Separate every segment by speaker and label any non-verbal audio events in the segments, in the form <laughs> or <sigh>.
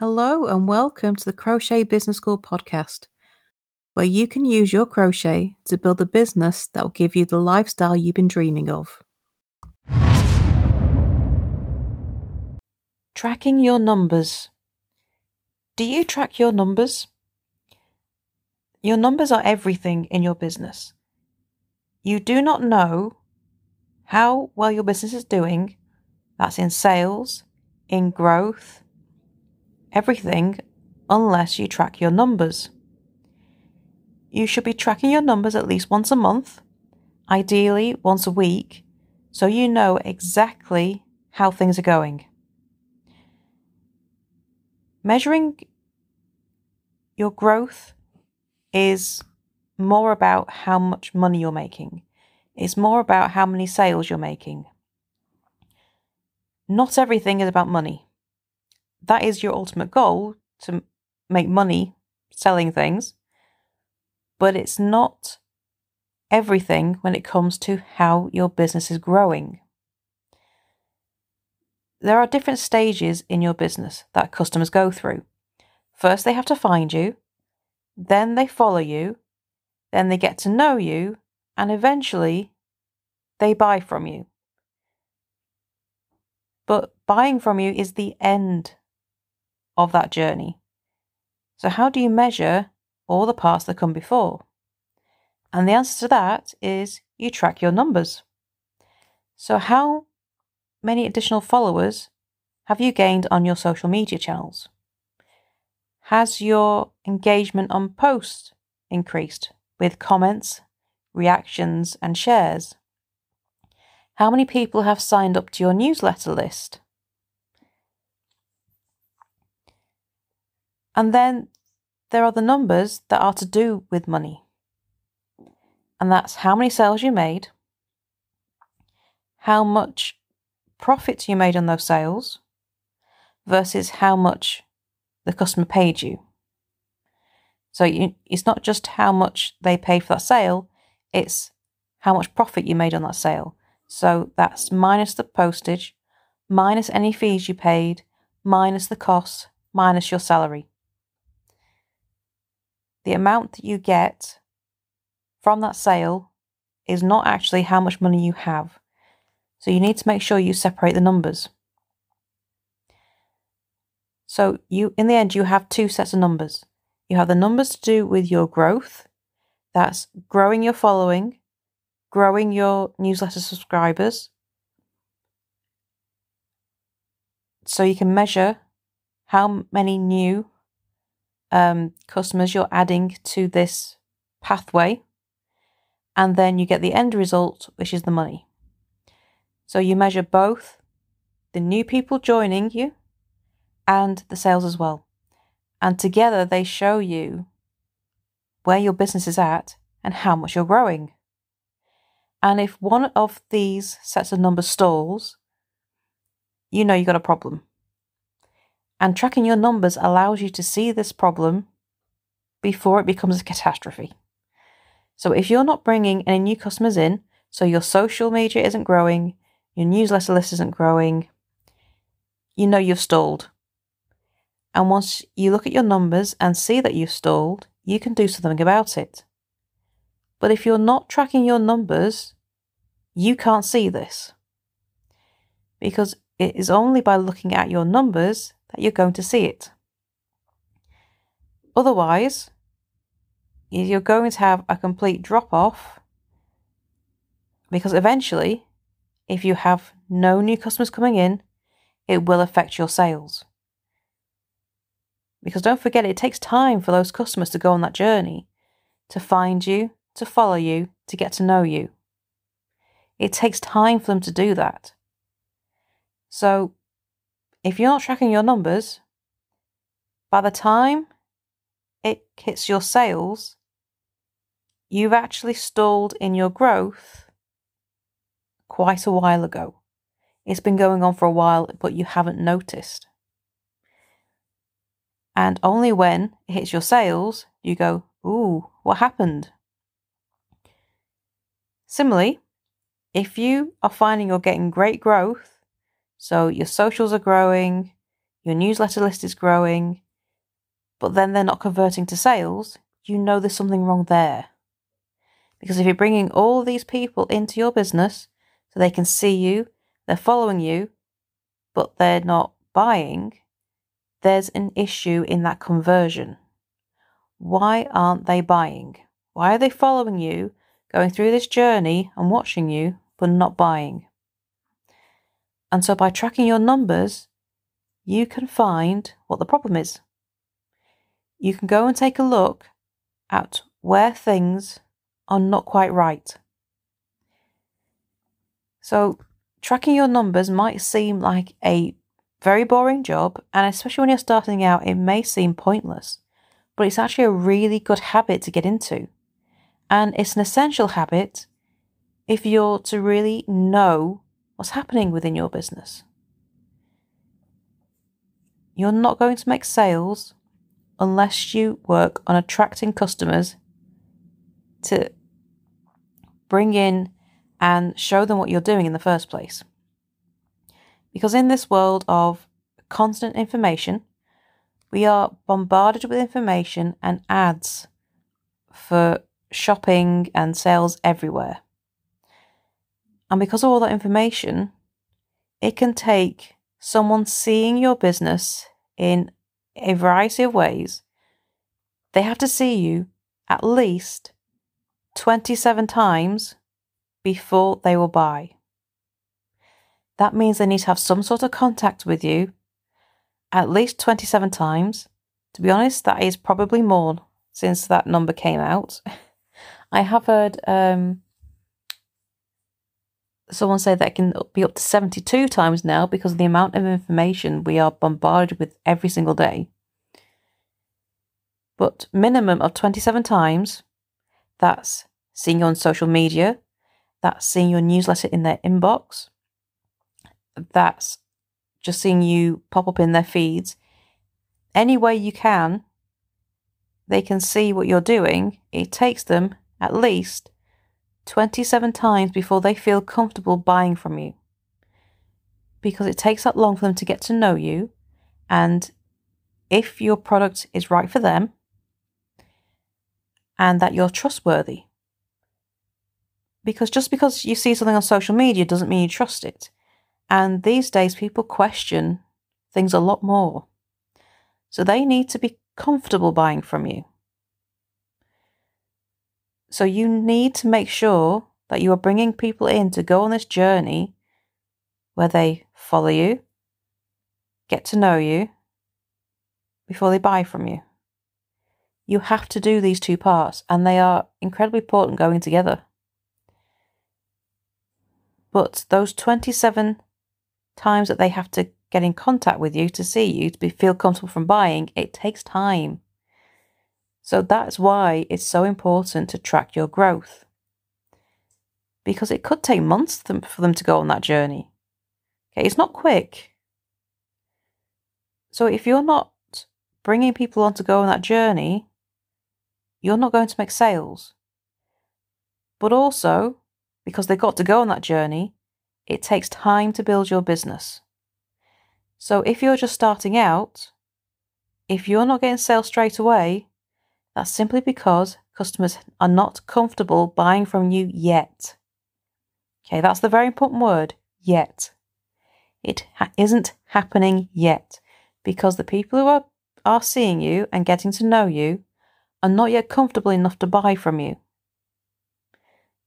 Speaker 1: Hello, and welcome to the Crochet Business School podcast, where you can use your crochet to build a business that will give you the lifestyle you've been dreaming of. Tracking your numbers. Do you track your numbers? Your numbers are everything in your business. You do not know how well your business is doing, that's in sales, in growth, everything unless you track your numbers. You should be tracking your numbers at least once a month, ideally once a week, so you know exactly how things are going. Measuring your growth is more about how much money you're making. It's more about how many sales you're making. Not everything is about money that is your ultimate goal to make money selling things, but it's not everything when it comes to how your business is growing. There are different stages in your business that customers go through. First, they have to find you, then they follow you, then they get to know you, and eventually they buy from you. But buying from you is the end of that journey. So, how do you measure all the parts that come before? And the answer to that is you track your numbers. So, how many additional followers have you gained on your social media channels? Has your engagement on posts increased with comments, reactions, and shares? How many people have signed up to your newsletter list? And then there are the numbers that are to do with money. And that's how many sales you made, how much profit you made on those sales versus how much the customer paid you. So you, it's not just how much they paid for that sale, it's how much profit you made on that sale. So that's minus the postage, minus any fees you paid, minus the cost, minus your salary the amount that you get from that sale is not actually how much money you have. So you need to make sure you separate the numbers. So you in the end you have two sets of numbers. You have the numbers to do with your growth. That's growing your following, growing your newsletter subscribers. So you can measure how many new um, customers you're adding to this pathway. And then you get the end result, which is the money. So you measure both the new people joining you and the sales as well. And together they show you where your business is at and how much you're growing. And if one of these sets of numbers stalls, you know you've got a problem. And tracking your numbers allows you to see this problem before it becomes a catastrophe. So if you're not bringing any new customers in, so your social media isn't growing, your newsletter list isn't growing, you know you've stalled. And once you look at your numbers and see that you've stalled, you can do something about it. But if you're not tracking your numbers, you can't see this. Because it is only by looking at your numbers that you're going to see it. Otherwise, you're going to have a complete drop off because eventually, if you have no new customers coming in, it will affect your sales. Because don't forget, it takes time for those customers to go on that journey, to find you, to follow you, to get to know you. It takes time for them to do that. So if you're not tracking your numbers, by the time it hits your sales, you've actually stalled in your growth quite a while ago. It's been going on for a while, but you haven't noticed. And only when it hits your sales, you go, Ooh, what happened? Similarly, if you are finding you're getting great growth so your socials are growing, your newsletter list is growing, but then they're not converting to sales, you know there's something wrong there. Because if you're bringing all these people into your business so they can see you, they're following you, but they're not buying, there's an issue in that conversion. Why aren't they buying? Why are they following you, going through this journey and watching you, but not buying? And so by tracking your numbers, you can find what the problem is. You can go and take a look at where things are not quite right. So, tracking your numbers might seem like a very boring job, and especially when you're starting out, it may seem pointless, but it's actually a really good habit to get into. And it's an essential habit if you're to really know what's happening within your business. You're not going to make sales unless you work on attracting customers to bring in and show them what you're doing in the first place. Because in this world of constant information, we are bombarded with information and ads for shopping and sales everywhere. And because of all that information, it can take someone seeing your business in a variety of ways. They have to see you at least 27 times before they will buy. That means they need to have some sort of contact with you at least 27 times. To be honest, that is probably more since that number came out. <laughs> I have heard um, someone say that can be up to 72 times now because of the amount of information we are bombarded with every single day. But minimum of 27 times, that's seeing you on social media, that's seeing your newsletter in their inbox, that's just seeing you pop up in their feeds. Any way you can, they can see what you're doing. It takes them at least 27 times before they feel comfortable buying from you. Because it takes that long for them to get to know you, and if your product is right for them, and that you're trustworthy. Because just because you see something on social media doesn't mean you trust it. And these days, people question things a lot more. So they need to be comfortable buying from you. So you need to make sure that you are bringing people in to go on this journey where they follow you, get to know you, before they buy from you. You have to do these two parts, and they are incredibly important going together. But those 27 times that they have to get in contact with you to see you, to be, feel comfortable from buying, it takes time. So that's why it's so important to track your growth. Because it could take months for them to go on that journey. Okay, it's not quick. So if you're not bringing people on to go on that journey, you're not going to make sales. But also, because they've got to go on that journey, it takes time to build your business. So if you're just starting out, if you're not getting sales straight away, that's simply because customers are not comfortable buying from you yet. Okay, that's the very important word yet. It ha- isn't happening yet because the people who are, are seeing you and getting to know you are not yet comfortable enough to buy from you.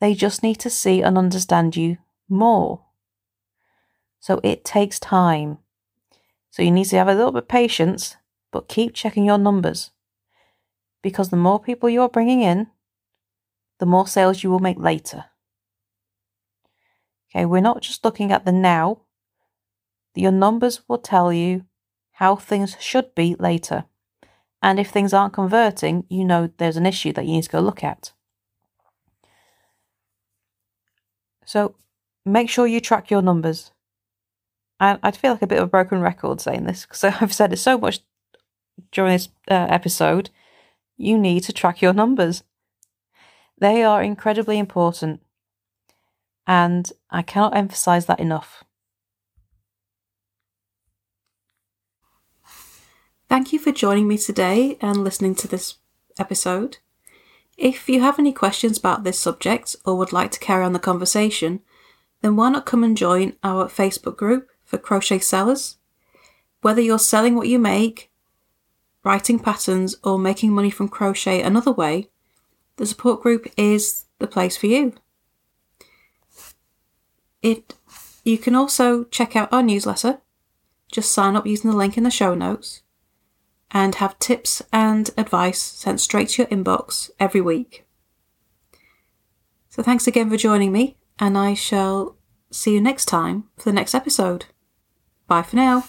Speaker 1: They just need to see and understand you more. So it takes time. So you need to have a little bit of patience, but keep checking your numbers because the more people you are bringing in, the more sales you will make later. Okay, we're not just looking at the now. Your numbers will tell you how things should be later. And if things aren't converting, you know there's an issue that you need to go look at. So make sure you track your numbers. And I, would feel like a bit of a broken record saying this because <laughs> I've said it so much during this uh, episode you need to track your numbers. They are incredibly important, and I cannot emphasize that enough. Thank you for joining me today and listening to this episode. If you have any questions about this subject or would like to carry on the conversation, then why not come and join our Facebook group for crochet sellers? Whether you're selling what you make, writing patterns, or making money from crochet another way, the support group is the place for you. It you can also check out our newsletter. Just sign up using the link in the show notes and have tips and advice sent straight to your inbox every week. So thanks again for joining me, and I shall see you next time for the next episode. Bye for now.